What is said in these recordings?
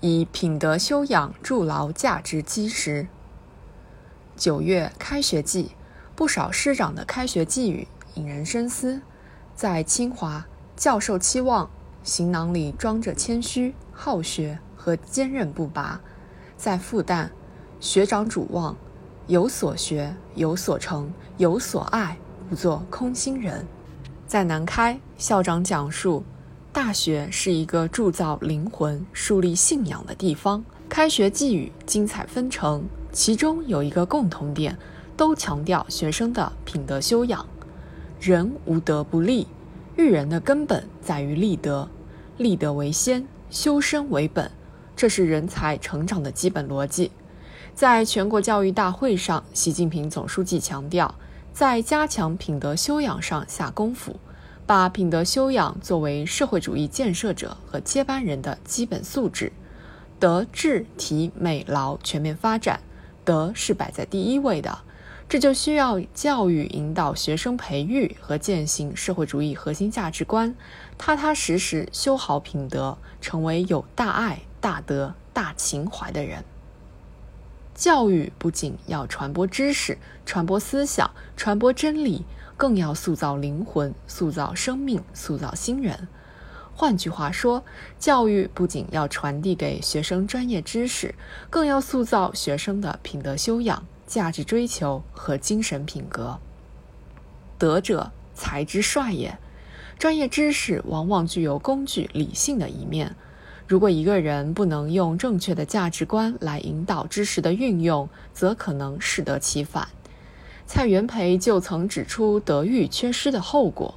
以品德修养筑牢价值基石。九月开学季，不少师长的开学寄语引人深思。在清华，教授期望行囊里装着谦虚、好学和坚韧不拔；在复旦，学长主望有所学、有所成、有所爱，不做空心人；在南开，校长讲述。大学是一个铸造灵魂、树立信仰的地方。开学寄语精彩纷呈，其中有一个共同点，都强调学生的品德修养。人无德不立，育人的根本在于立德，立德为先，修身为本，这是人才成长的基本逻辑。在全国教育大会上，习近平总书记强调，在加强品德修养上下功夫。把品德修养作为社会主义建设者和接班人的基本素质，德智体美劳全面发展，德是摆在第一位的。这就需要教育引导学生培育和践行社会主义核心价值观，踏踏实实修好品德，成为有大爱、大德、大情怀的人。教育不仅要传播知识、传播思想、传播真理。更要塑造灵魂，塑造生命，塑造新人。换句话说，教育不仅要传递给学生专业知识，更要塑造学生的品德修养、价值追求和精神品格。德者，才之帅也。专业知识往往具有工具、理性的一面。如果一个人不能用正确的价值观来引导知识的运用，则可能适得其反。蔡元培就曾指出德育缺失的后果：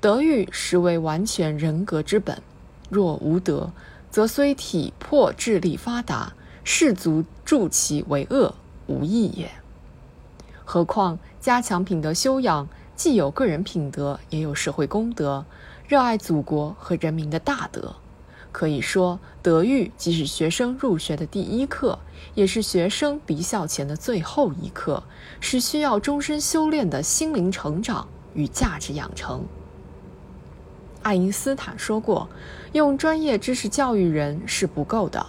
德育实为完全人格之本，若无德，则虽体魄智力发达，士卒助其为恶，无益也。何况加强品德修养，既有个人品德，也有社会公德，热爱祖国和人民的大德。可以说，德育既是学生入学的第一课，也是学生离校前的最后一课，是需要终身修炼的心灵成长与价值养成。爱因斯坦说过：“用专业知识教育人是不够的，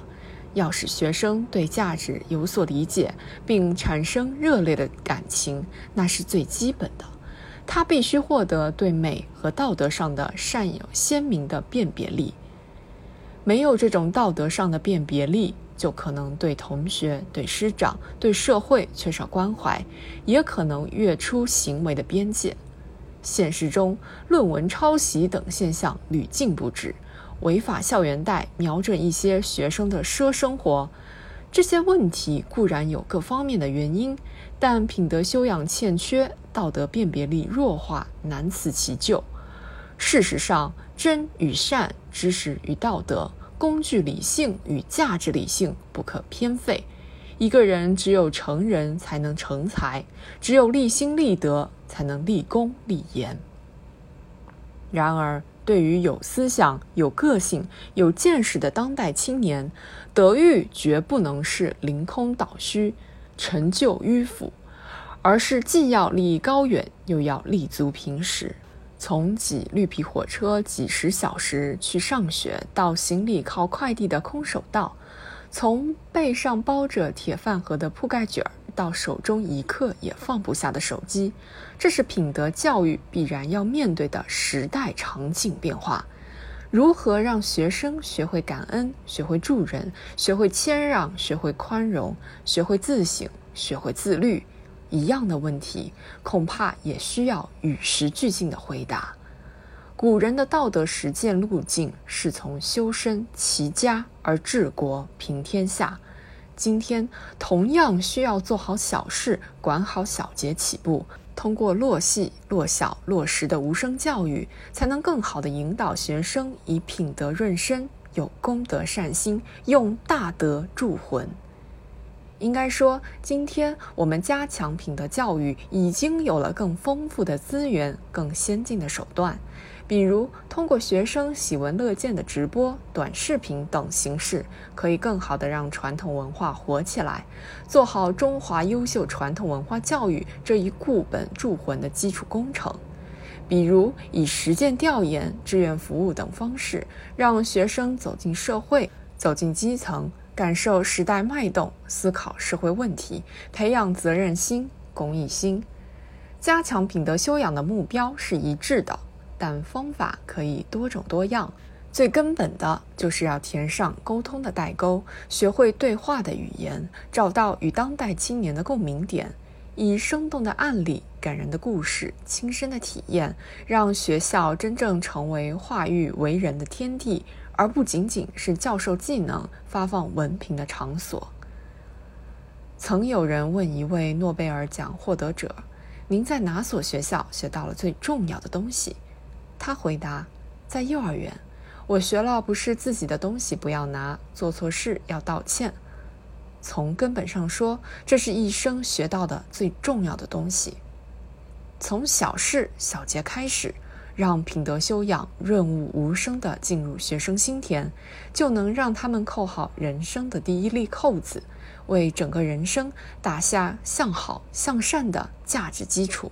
要使学生对价值有所理解，并产生热烈的感情，那是最基本的。他必须获得对美和道德上的善有鲜明的辨别力。”没有这种道德上的辨别力，就可能对同学、对师长、对社会缺少关怀，也可能越出行为的边界。现实中，论文抄袭等现象屡禁不止，违法校园贷瞄准一些学生的奢生活。这些问题固然有各方面的原因，但品德修养欠缺、道德辨别力弱化，难辞其咎。事实上，真与善、知识与道德。工具理性与价值理性不可偏废。一个人只有成人才能成才，只有立心立德才能立功立言。然而，对于有思想、有个性、有见识的当代青年，德育绝不能是凌空倒虚、陈旧迂腐，而是既要立意高远，又要立足平时。从挤绿皮火车几十小时去上学，到行李靠快递的空手道；从背上包着铁饭盒的铺盖卷儿，到手中一刻也放不下的手机，这是品德教育必然要面对的时代场景变化。如何让学生学会感恩、学会助人、学会谦让、学会宽容、学会自省、学会自律？一样的问题，恐怕也需要与时俱进的回答。古人的道德实践路径是从修身齐家而治国平天下，今天同样需要做好小事、管好小节起步，通过落细、落小、落实的无声教育，才能更好地引导学生以品德润身，有功德善心，用大德铸魂。应该说，今天我们加强品德教育，已经有了更丰富的资源、更先进的手段，比如通过学生喜闻乐见的直播、短视频等形式，可以更好地让传统文化活起来，做好中华优秀传统文化教育这一固本铸魂的基础工程；比如以实践调研、志愿服务等方式，让学生走进社会。走进基层，感受时代脉动，思考社会问题，培养责任心、公益心。加强品德修养的目标是一致的，但方法可以多种多样。最根本的就是要填上沟通的代沟，学会对话的语言，找到与当代青年的共鸣点，以生动的案例、感人的故事、亲身的体验，让学校真正成为化育为人的天地，而不仅仅是教授技能、发放文凭的场所。曾有人问一位诺贝尔奖获得者：“您在哪所学校学到了最重要的东西？”他回答：“在幼儿园。”我学了，不是自己的东西不要拿，做错事要道歉。从根本上说，这是一生学到的最重要的东西。从小事小节开始，让品德修养润物无声地进入学生心田，就能让他们扣好人生的第一粒扣子，为整个人生打下向好向善的价值基础。